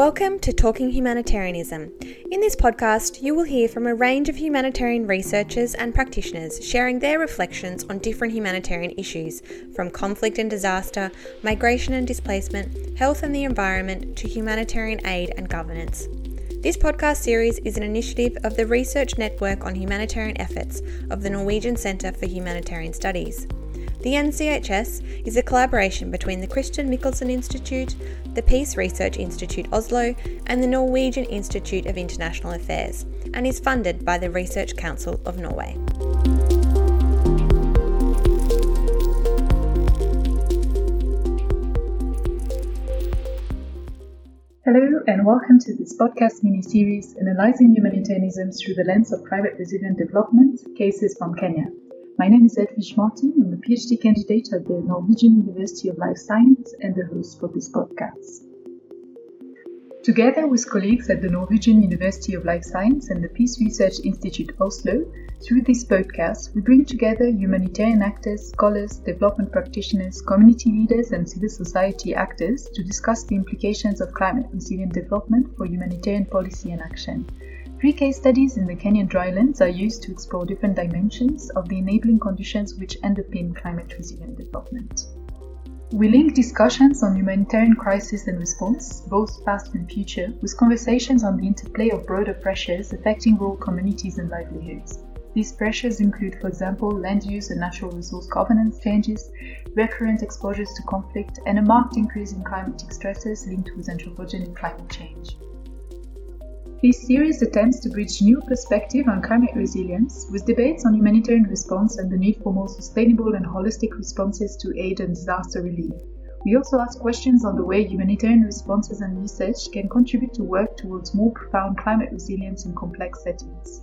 Welcome to Talking Humanitarianism. In this podcast, you will hear from a range of humanitarian researchers and practitioners sharing their reflections on different humanitarian issues, from conflict and disaster, migration and displacement, health and the environment, to humanitarian aid and governance. This podcast series is an initiative of the Research Network on Humanitarian Efforts of the Norwegian Centre for Humanitarian Studies. The NCHS is a collaboration between the Christian Michelsen Institute, the Peace Research Institute Oslo, and the Norwegian Institute of International Affairs, and is funded by the Research Council of Norway. Hello, and welcome to this podcast mini series analyzing humanitarianism through the lens of climate resilient development cases from Kenya. My name is Edwige Martin. I'm a PhD candidate at the Norwegian University of Life Science and the host for this podcast. Together with colleagues at the Norwegian University of Life Science and the Peace Research Institute Oslo, through this podcast, we bring together humanitarian actors, scholars, development practitioners, community leaders, and civil society actors to discuss the implications of climate resilient development for humanitarian policy and action Three case studies in the Kenyan drylands are used to explore different dimensions of the enabling conditions which underpin climate resilient development. We link discussions on humanitarian crisis and response, both past and future, with conversations on the interplay of broader pressures affecting rural communities and livelihoods. These pressures include, for example, land use and natural resource governance changes, recurrent exposures to conflict, and a marked increase in climatic stresses linked with anthropogenic climate change. This series attempts to bridge new perspective on climate resilience with debates on humanitarian response and the need for more sustainable and holistic responses to aid and disaster relief. We also ask questions on the way humanitarian responses and research can contribute to work towards more profound climate resilience in complex settings.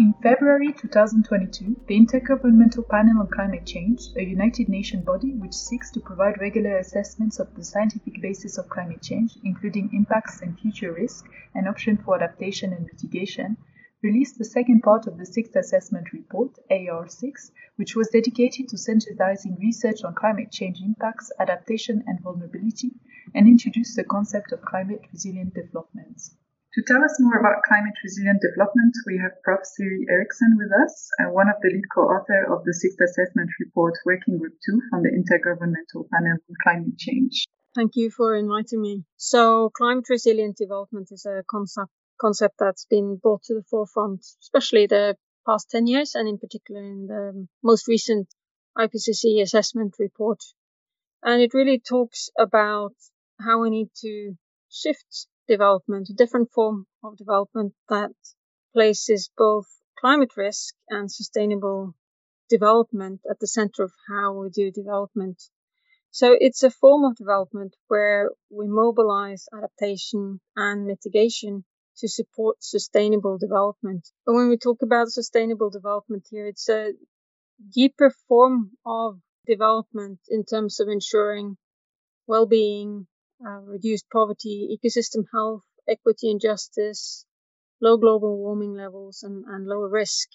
In February 2022, the Intergovernmental Panel on Climate Change, a United Nations body which seeks to provide regular assessments of the scientific basis of climate change, including impacts and future risk and options for adaptation and mitigation, released the second part of the Sixth Assessment Report, AR6, which was dedicated to synthesizing research on climate change impacts, adaptation, and vulnerability, and introduced the concept of climate resilient developments. To tell us more about climate resilient development, we have Prof. Siri Eriksen with us, and one of the lead co-author of the Sixth Assessment Report Working Group 2 from the Intergovernmental Panel on Climate Change. Thank you for inviting me. So, climate resilient development is a concept concept that's been brought to the forefront, especially the past 10 years, and in particular in the most recent IPCC assessment report. And it really talks about how we need to shift development, a different form of development that places both climate risk and sustainable development at the center of how we do development. So it's a form of development where we mobilize adaptation and mitigation to support sustainable development. But when we talk about sustainable development here, it's a deeper form of development in terms of ensuring well-being, uh, reduced poverty, ecosystem health, equity and justice, low global warming levels, and, and lower risk.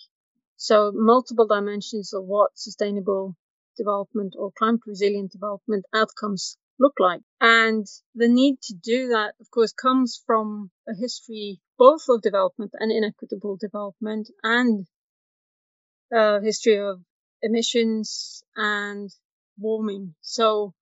So multiple dimensions of what sustainable development or climate resilient development outcomes look like. And the need to do that, of course, comes from a history both of development and inequitable development and a history of emissions and warming. So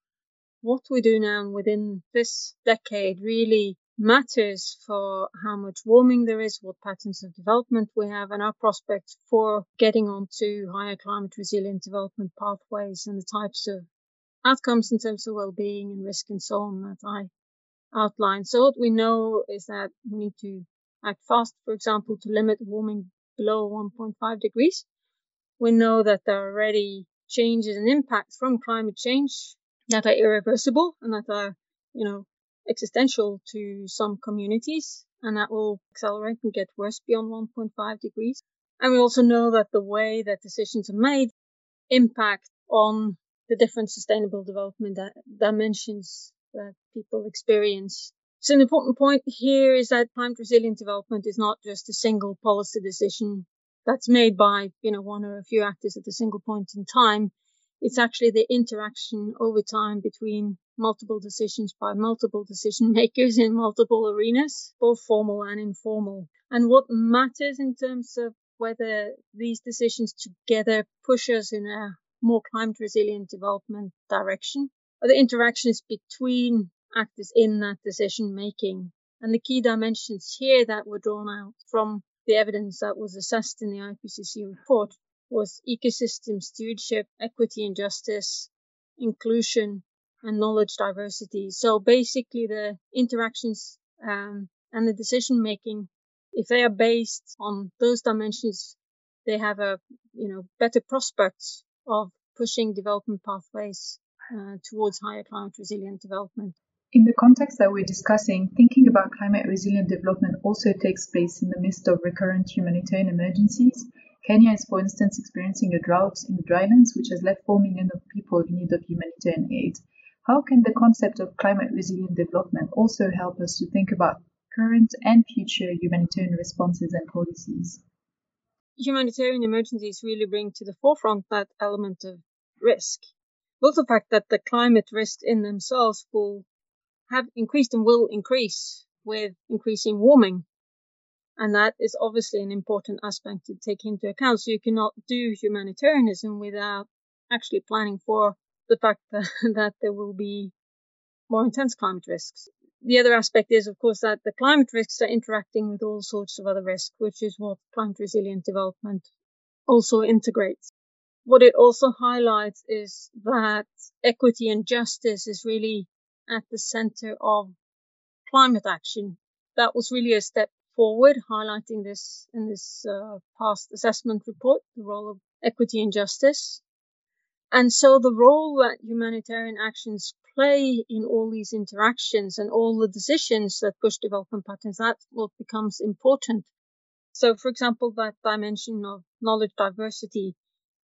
what we do now within this decade really matters for how much warming there is, what patterns of development we have, and our prospects for getting onto higher climate resilient development pathways and the types of outcomes in terms of well-being and risk and so on that I outlined. So what we know is that we need to act fast, for example, to limit warming below 1.5 degrees. We know that there are already changes and impacts from climate change that are irreversible and that are, you know, existential to some communities and that will accelerate and get worse beyond 1.5 degrees. And we also know that the way that decisions are made impact on the different sustainable development dimensions that people experience. So an important point here is that climate resilient development is not just a single policy decision that's made by, you know, one or a few actors at a single point in time. It's actually the interaction over time between multiple decisions by multiple decision makers in multiple arenas, both formal and informal. And what matters in terms of whether these decisions together push us in a more climate resilient development direction are the interactions between actors in that decision making. And the key dimensions here that were drawn out from the evidence that was assessed in the IPCC report was ecosystem stewardship, equity and justice, inclusion, and knowledge diversity. So basically, the interactions um, and the decision making, if they are based on those dimensions, they have a you know better prospects of pushing development pathways uh, towards higher climate resilient development. In the context that we're discussing, thinking about climate resilient development also takes place in the midst of recurrent humanitarian emergencies. Kenya is, for instance, experiencing a drought in the drylands, which has left 4 million of people in need of humanitarian aid. How can the concept of climate resilient development also help us to think about current and future humanitarian responses and policies? Humanitarian emergencies really bring to the forefront that element of risk. Both the fact that the climate risks in themselves will have increased and will increase with increasing warming. And that is obviously an important aspect to take into account. So you cannot do humanitarianism without actually planning for the fact that, that there will be more intense climate risks. The other aspect is, of course, that the climate risks are interacting with all sorts of other risks, which is what climate resilient development also integrates. What it also highlights is that equity and justice is really at the center of climate action. That was really a step forward, highlighting this in this uh, past assessment report, the role of equity and justice. And so the role that humanitarian actions play in all these interactions and all the decisions that push development patterns, that's what becomes important. So, for example, that dimension of knowledge diversity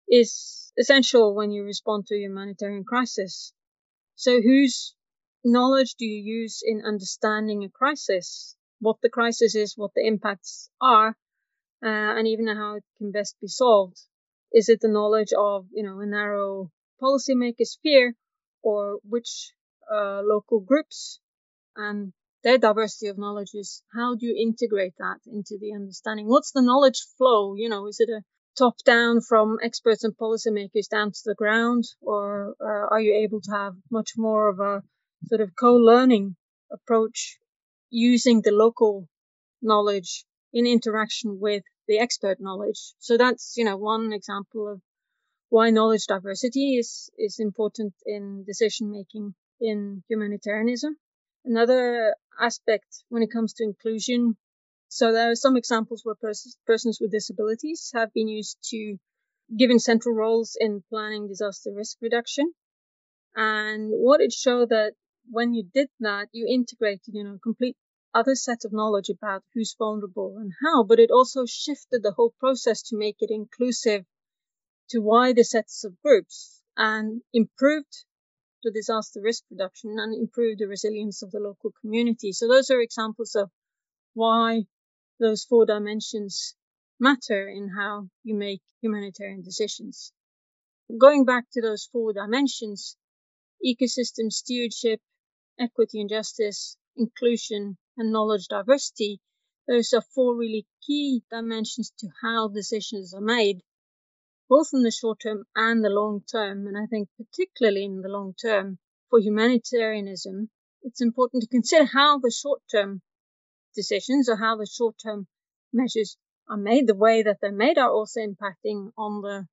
is essential when you respond to a humanitarian crisis. So, whose knowledge do you use in understanding a crisis? What the crisis is, what the impacts are, uh, and even how it can best be solved. Is it the knowledge of, you know, a narrow policymaker sphere or which uh, local groups and their diversity of knowledge is how do you integrate that into the understanding? What's the knowledge flow? You know, is it a top down from experts and policymakers down to the ground, or uh, are you able to have much more of a sort of co-learning approach using the local knowledge in interaction with the expert knowledge. So that's, you know, one example of why knowledge diversity is, is important in decision making in humanitarianism. Another aspect when it comes to inclusion. So there are some examples where pers- persons with disabilities have been used to given central roles in planning disaster risk reduction. And what it showed that when you did that, you integrated, you know, complete other set of knowledge about who's vulnerable and how, but it also shifted the whole process to make it inclusive to wider sets of groups and improved the disaster risk reduction and improved the resilience of the local community. So those are examples of why those four dimensions matter in how you make humanitarian decisions. Going back to those four dimensions, ecosystem stewardship, equity and justice, inclusion, and knowledge diversity, those are four really key dimensions to how decisions are made, both in the short term and the long term. And I think particularly in the long term for humanitarianism, it's important to consider how the short term decisions or how the short term measures are made, the way that they're made are also impacting on the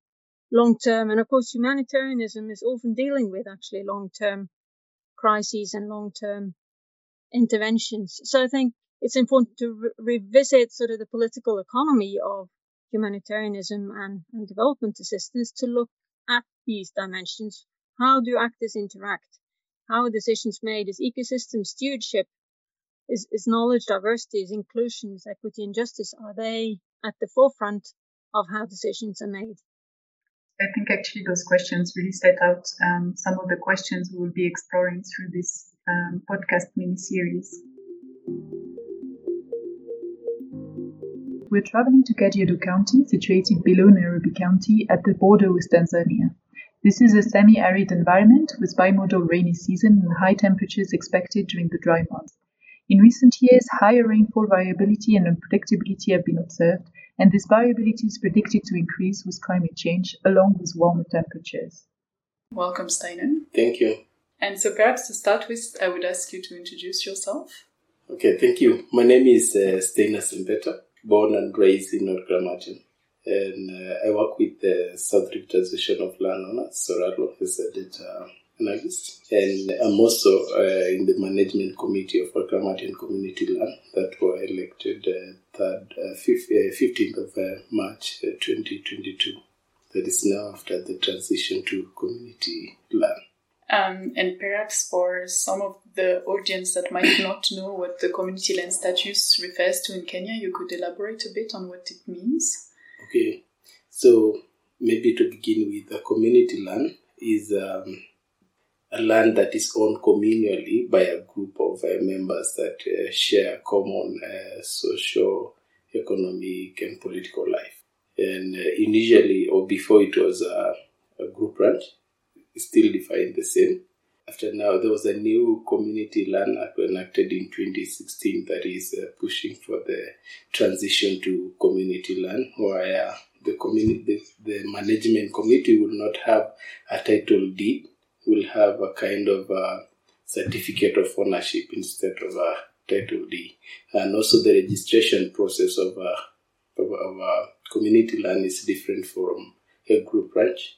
long term. And of course, humanitarianism is often dealing with actually long term crises and long term interventions. So I think it's important to re- revisit sort of the political economy of humanitarianism and, and development assistance to look at these dimensions. How do actors interact? How are decisions made? Is ecosystem stewardship? Is, is knowledge diversity? Is inclusion? Is equity and justice? Are they at the forefront of how decisions are made? I think actually those questions really set out um, some of the questions we will be exploring through this um, podcast mini series. We're traveling to Kajiado County, situated below Nairobi County at the border with Tanzania. This is a semi-arid environment with bimodal rainy season and high temperatures expected during the dry months. In recent years, higher rainfall variability and unpredictability have been observed, and this variability is predicted to increase with climate change along with warmer temperatures. Welcome, Steiner. Thank you. And so perhaps to start with, I would ask you to introduce yourself. Okay, thank you. My name is uh, Sembeta, born and raised in North Gramatian. And uh, I work with the South Rift Association of Landowners, Soralo, as a data analyst. And I'm also uh, in the management committee of Gramatian Community Land that were elected uh, third, uh, 15th uh, of uh, March 2022. That is now after the transition to community land. Um, and perhaps for some of the audience that might not know what the community land status refers to in Kenya, you could elaborate a bit on what it means. Okay, so maybe to begin with, the community land is um, a land that is owned communally by a group of uh, members that uh, share common uh, social, economic, and political life. And uh, initially, or before it was a, a group ranch, still defined the same. After now, there was a new community land act enacted in 2016 that is uh, pushing for the transition to community land, where the community, the, the management committee will not have a title deed, will have a kind of a certificate of ownership instead of a title deed, and also the registration process of a, of, of a community land is different from a group ranch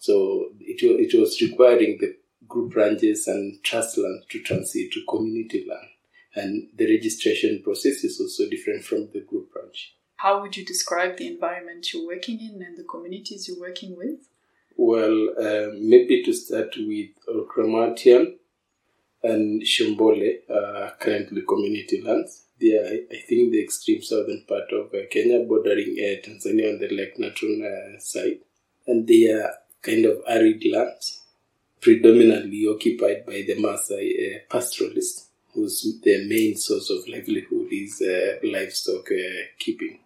so it, it was requiring the group ranches and trust land to transit to community land. And the registration process is also different from the group ranch. How would you describe the environment you're working in and the communities you're working with? Well, uh, maybe to start with Olkiramatian and Shompole, uh, currently community lands. They are, I think, the extreme southern part of uh, Kenya, bordering uh, Tanzania on the Lake Natron uh, side. And they are kind of arid lands, predominantly occupied by the Maasai uh, pastoralists, whose their main source of livelihood is uh, livestock uh, keeping.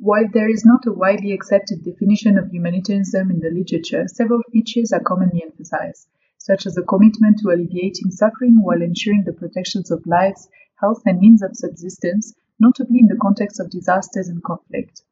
While there is not a widely accepted definition of humanitarianism in the literature, several features are commonly emphasized, such as a commitment to alleviating suffering while ensuring the protections of lives, health, and means of subsistence, notably in the context of disasters and conflict.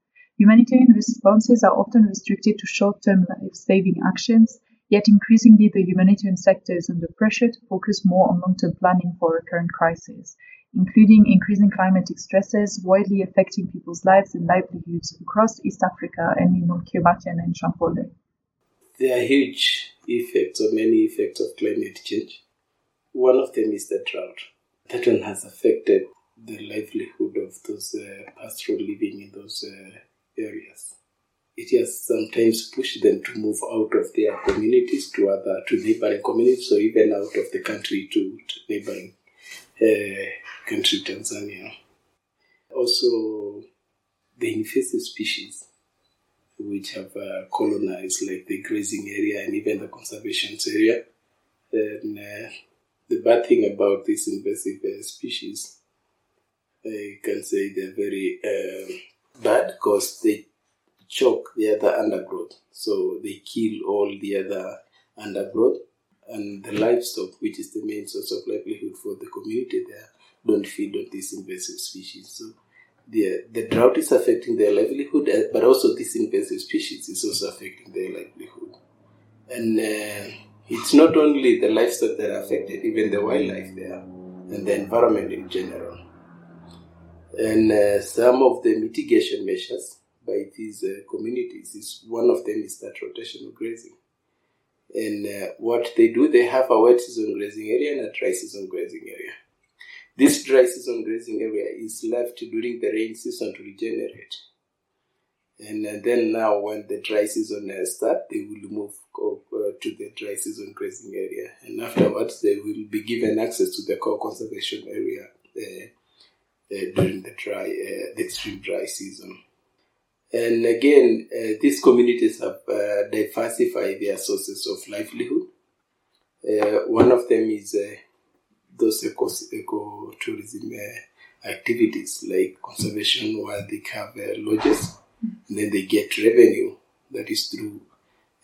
Humanitarian responses are often restricted to short-term life-saving actions, yet increasingly the humanitarian sector is under pressure to focus more on long-term planning for recurrent crises, including increasing climatic stresses widely affecting people's lives and livelihoods across East Africa and in Olkiramatian and Shompole. There are huge effects or many effects of climate change. One of them is the drought. That one has affected the livelihood of those uh, pastoral living in those uh, areas. It has sometimes pushed them to move out of their communities to other to neighboring communities, or even out of the country to, to neighboring uh, country Tanzania. Also, the invasive species which have uh, colonized like the grazing area and even the conservation area. And uh, the bad thing about these invasive uh, species, I can say they're very um, bad because they choke the other undergrowth. So they kill all the other undergrowth and the livestock, which is the main source of livelihood for the community there, don't feed on these invasive species. So the, the drought is affecting their livelihood, uh, but also this invasive species is also affecting their livelihood. And uh, it's not only the livestock that are affected, even the wildlife there and the environment in general. And uh, some of the mitigation measures by these uh, communities is one of them is that rotational grazing. And uh, what they do, they have a wet season grazing area and a dry season grazing area. This dry season grazing area is left during the rain season to regenerate. And uh, then now, when the dry season uh, starts, they will move uh, to the dry season grazing area. And afterwards, they will be given access to the core conservation area during the dry, uh, the extreme dry season. And again, uh, these communities have diversified their sources of livelihood. one of them is those eco ecotourism activities like conservation where they have uh, lodges and then they get revenue that is through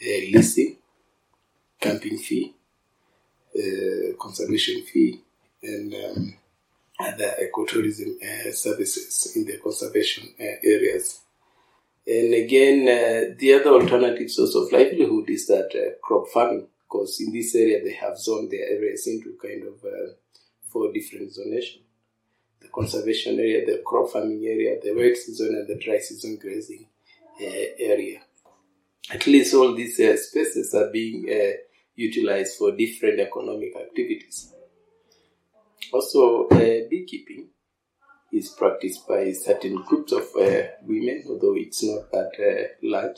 uh, leasing camping fee, uh, conservation fee, and um, other ecotourism uh, services in the conservation uh, areas. And again, uh, the other alternative source of livelihood is that crop farming, because in this area they have zoned their areas into kind of four different zonation. The conservation area, the crop farming area, the wet season and the dry season grazing uh, area. At least all these uh, spaces are being uh, utilized for different economic activities. Also, uh, beekeeping is practiced by certain groups of uh, women, although it's not that uh, large.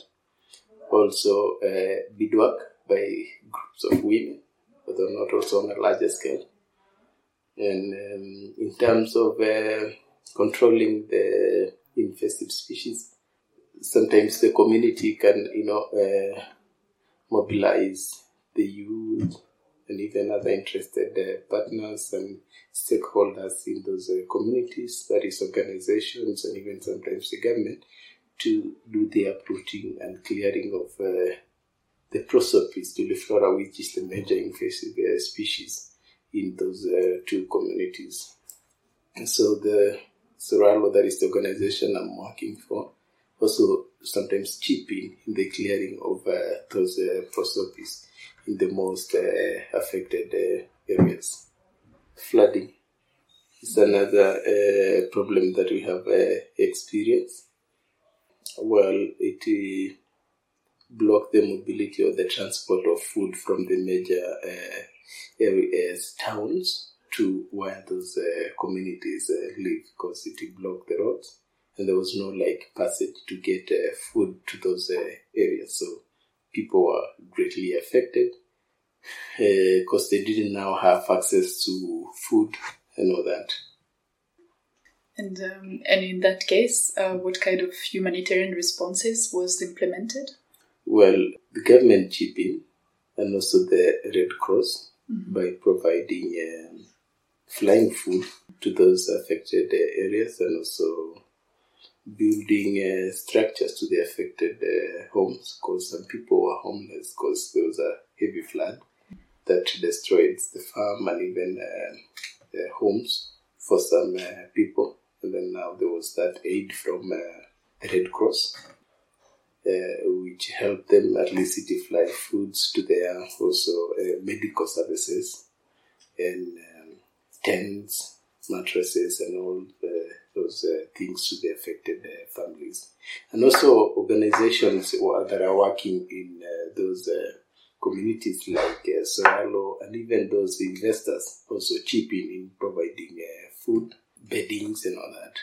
Also, uh, beadwork by groups of women, although not also on a larger scale. And um, in terms of uh, controlling the invasive species, sometimes the community can, you know, uh, mobilize the youth and even other interested uh, partners and stakeholders in those uh, communities, that is, organizations and even sometimes the government, to do the uprooting and clearing of uh, the Prosopis juliflora, which is the major invasive uh, species in those uh, two communities. And so the Soralo, that is the organization I'm working for, also sometimes chip in the clearing of uh, those uh, prosopis in the most uh, affected uh, areas. Flooding is another problem that we have experienced. Well, it blocked the mobility or the transport of food from the major uh, areas, towns, to where those uh, communities uh, live because it blocked the roads and there was no like passage to get uh, food to those uh, areas. So people were greatly affected because they didn't now have access to food and all that. And um, and in that case, uh, what kind of humanitarian responses was implemented? Well, the government chipped in, and also the Red Cross by providing um, flying food to those affected uh, areas and also building uh, structures to the affected uh, homes because some people were homeless because there was a heavy flood that destroyed the farm and even uh, the homes for some uh, people. And then now there was that aid from uh, the Red Cross, uh, which helped them at least fly foods to their also medical services and um, tents, mattresses, and all uh, those uh, things to the affected uh, families. And also organizations that are working in uh, those uh, communities like uh, Soralo and even those investors also chip in in providing uh, food, beddings, and all that.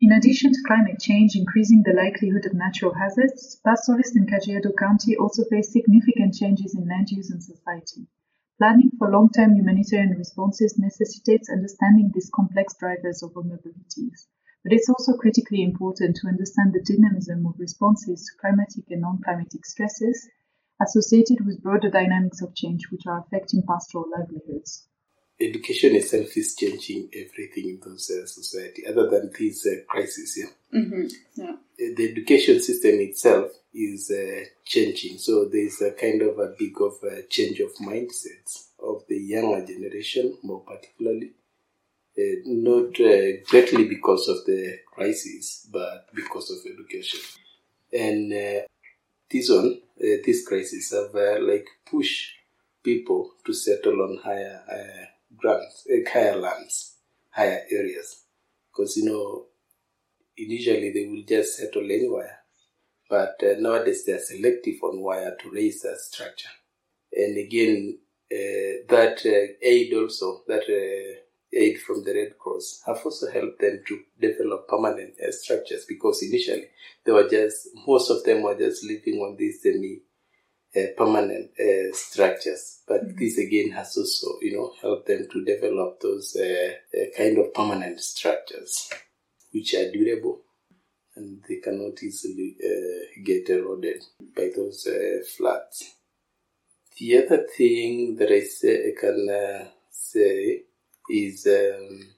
In addition to climate change increasing the likelihood of natural hazards, pastoralists in Kajiado County also face significant changes in land use and society. Planning for long-term humanitarian responses necessitates understanding these complex drivers of vulnerabilities. But it's also critically important to understand the dynamism of responses to climatic and non-climatic stresses associated with broader dynamics of change which are affecting pastoral livelihoods. Education itself is changing everything in those uh, society, other than these uh, crises. Yeah. Mm-hmm. Yeah. Uh, the education system itself is uh, changing. So there's a kind of a big of a change of mindsets of the younger generation, more particularly. Uh, not uh, greatly because of the crisis, but because of education. And uh, this one, uh, this crisis have uh, like pushed people to settle on higher uh, grants, uh, higher lands, higher areas. Because, you know, initially they will just settle anywhere. But uh, nowadays they are selective on where to raise a structure. And again, uh, that uh, aid also, that aid from the Red Cross, have also helped them to develop permanent structures because initially they were just, most of them were just living on these semi uh, permanent uh, structures. But this again has also, you know, helped them to develop those uh, uh, kind of permanent structures, which are durable and they cannot easily uh, get eroded by those uh, floods. The other thing that I say I can uh, say is um,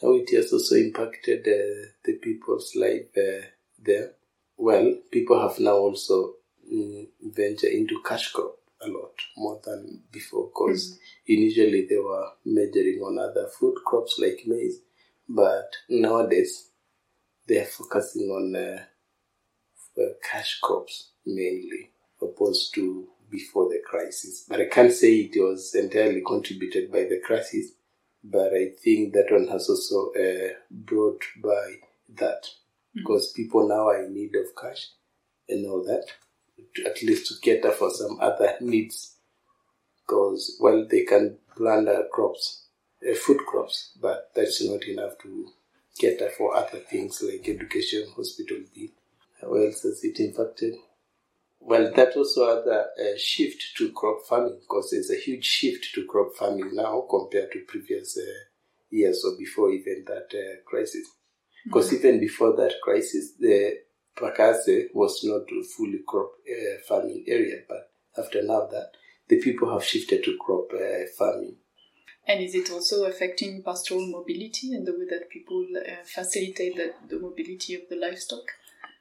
how it has also impacted uh, the people's life uh, there. Well, people have now also mm, ventured into cash crop a lot more than before because mm-hmm. initially they were measuring on other food crops like maize, but nowadays they are focusing on uh, cash crops mainly, opposed to before the crisis. But I can't say it was entirely contributed by the crisis, but I think that one has also uh, brought by that mm-hmm. because people now are in need of cash and all that, to, at least to cater for some other needs. Because, well, they can plant uh, crops, uh, food crops, but that's not enough to cater for other things like education, hospital bill. How else has it impacted? Well, that also had a, a shift to crop farming because there's a huge shift to crop farming now compared to previous uh, years or before even that uh, crisis. Because mm-hmm. even before that crisis, the Pakase was not a fully crop uh, farming area, but after now that, the people have shifted to crop uh, farming. And is it also affecting pastoral mobility and the way that people uh, facilitate the, the mobility of the livestock?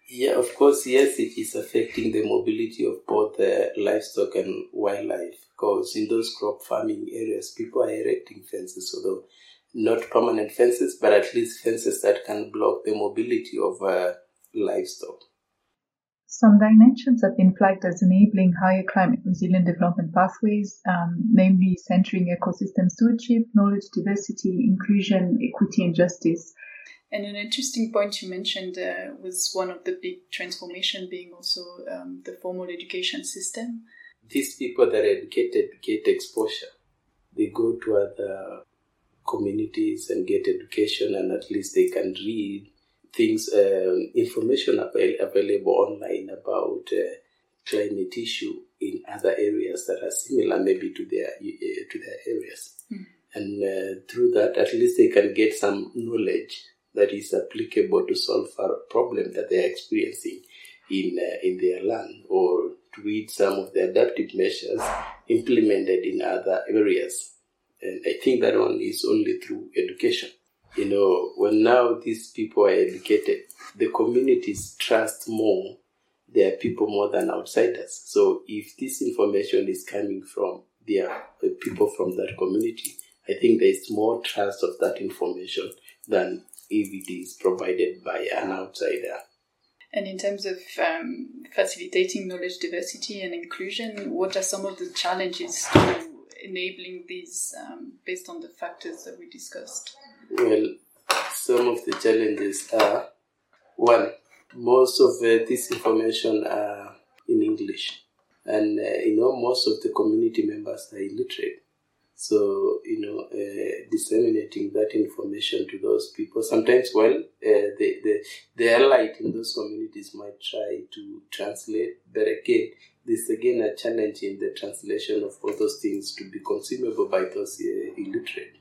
Yeah, of course, yes, it is affecting the mobility of both the livestock and wildlife. Because in those crop farming areas, people are erecting fences, although not permanent fences, but at least fences that can block the mobility of uh, livestock. Some dimensions have been flagged as enabling higher climate resilient development pathways, um, namely centering ecosystem stewardship, knowledge diversity, inclusion, equity, and justice. And an interesting point you mentioned uh, was one of the big transformation being also um, the formal education system. These people that are educated get exposure. They go to other communities and get education, and at least they can read things, uh, information avail- available online about uh, climate issue in other areas that are similar, maybe to their uh, to their areas. Mm. And uh, through that, at least they can get some knowledge that is applicable to solve a problem that they are experiencing in uh, in their land or to read some of the adaptive measures implemented in other areas. And I think that one is only through education. You know, when now these people are educated, the communities trust more their people more than outsiders. So if this information is coming from their uh, people from that community, I think there is more trust of that information than if it is provided by an outsider. And in terms of um, facilitating knowledge diversity and inclusion, what are some of the challenges to enabling these um, based on the factors that we discussed? Well, some of the challenges are one, most of uh, this information are in English, and uh, you know, most of the community members are illiterate. So, you know, uh, disseminating that information to those people. Sometimes, well, uh, the, the, the elite in those communities might try to translate, but again, there's again a challenge in the translation of all those things to be consumable by those uh, illiterate.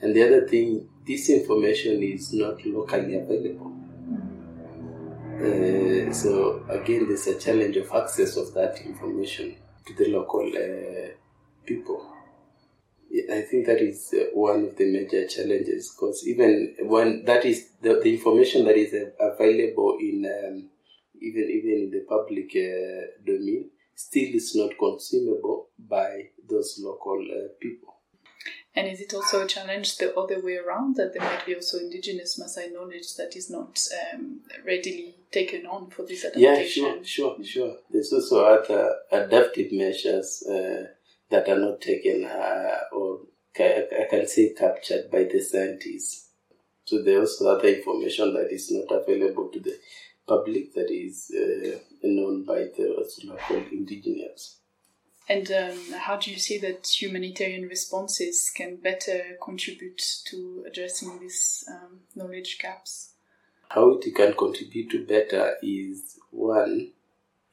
And the other thing, this information is not locally available. Uh, so again, there's a challenge of access of that information to the local uh, people. I think that is uh, one of the major challenges because even when that is the, the information that is available in um, even even in the public uh, domain still is not consumable by those local uh, people. And is it also a challenge the other way around that there might be also indigenous Maasai knowledge that is not um, readily taken on for this adaptation? Yeah, sure, sure, sure. There's also other adaptive measures uh, that are not taken uh, or I can say captured by the scientists. So there's also other information that is not available to the public that is uh, known by the local indigenous. And um, how do you see that humanitarian responses can better contribute to addressing these um, knowledge gaps? How it can contribute to better is one,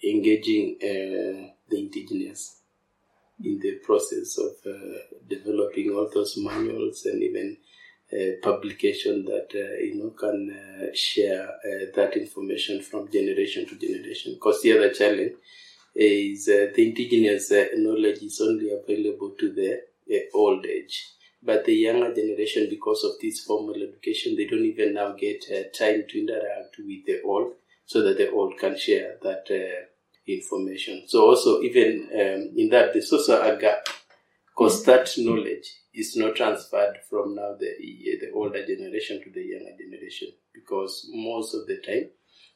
engaging uh, the indigenous in the process of uh, developing all those manuals and even uh, publication that uh, you know can uh, share uh, that information from generation to generation. Because the other challenge is uh, the indigenous knowledge is only available to the old age. But the younger generation, because of this formal education, they don't even now get time to interact with the old, so that the old can share that information. So also even um, in that, there's also a gap because that knowledge is not transferred from now the the older generation to the younger generation because most of the time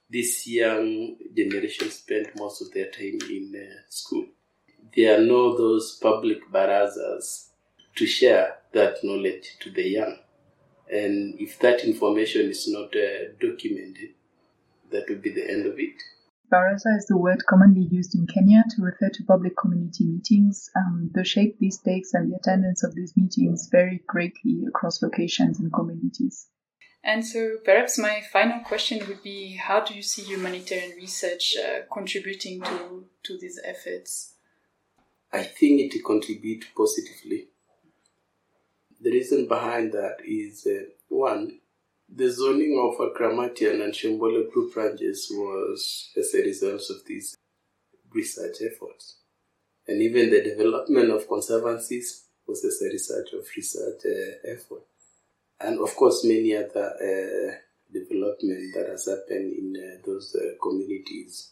this young generation spend most of their time in uh, school. There are no those public barazas to share that knowledge to the young. And if that information is not uh, documented, that will be the end of it. Baraza is the word commonly used in Kenya to refer to public community meetings. Um, the shape these takes and the attendance of these meetings vary greatly across locations and communities. And so, perhaps my final question would be how do you see humanitarian research uh, contributing to, to these efforts? I think it contributes positively. The reason behind that is uh, one, the zoning of Olkiramatian and Shompole group ranches was as a result of these research efforts. And even the development of conservancies was as a result of research uh, effort. And of course, many other uh, development that has happened in uh, those uh, communities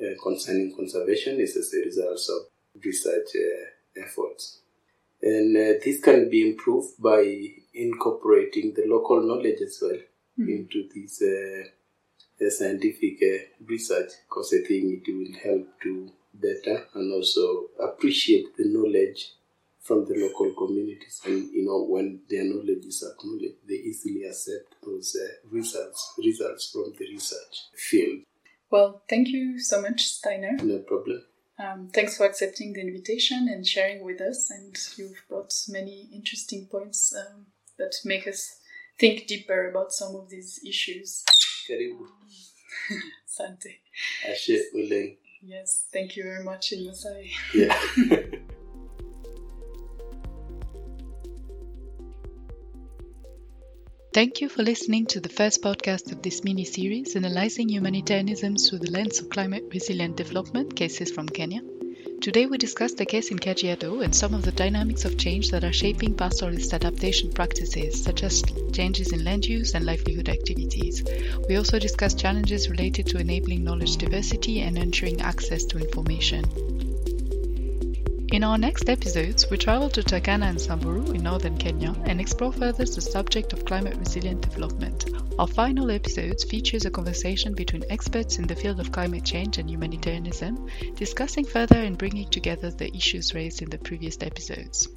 uh, concerning conservation is as a result of research uh, efforts. And uh, this can be improved by incorporating the local knowledge as well mm. into this uh, scientific uh, research because I think it will help to better and also appreciate the knowledge from the local communities. And you know, when their knowledge is acknowledged, they easily accept those uh, results results from the research field. Well, thank you so much, Steiner. No problem. Um, thanks for accepting the invitation and sharing with us. And you've brought many interesting points um, that make us think deeper about some of these issues. Karibu. Sante. Ashe oleng. Yes, thank you very much in Masai. Yeah. Thank you for listening to the first podcast of this mini series analyzing humanitarianism through the lens of climate resilient development cases from Kenya. Today we discussed the case in Kajiado and some of the dynamics of change that are shaping pastoralist adaptation practices, such as changes in land use and livelihood activities. We also discussed challenges related to enabling knowledge diversity and ensuring access to information. In our next episodes, we travel to Turkana and Samburu in northern Kenya and explore further the subject of climate resilient development. Our final episodes features a conversation between experts in the field of climate change and humanitarianism, discussing further and bringing together the issues raised in the previous episodes.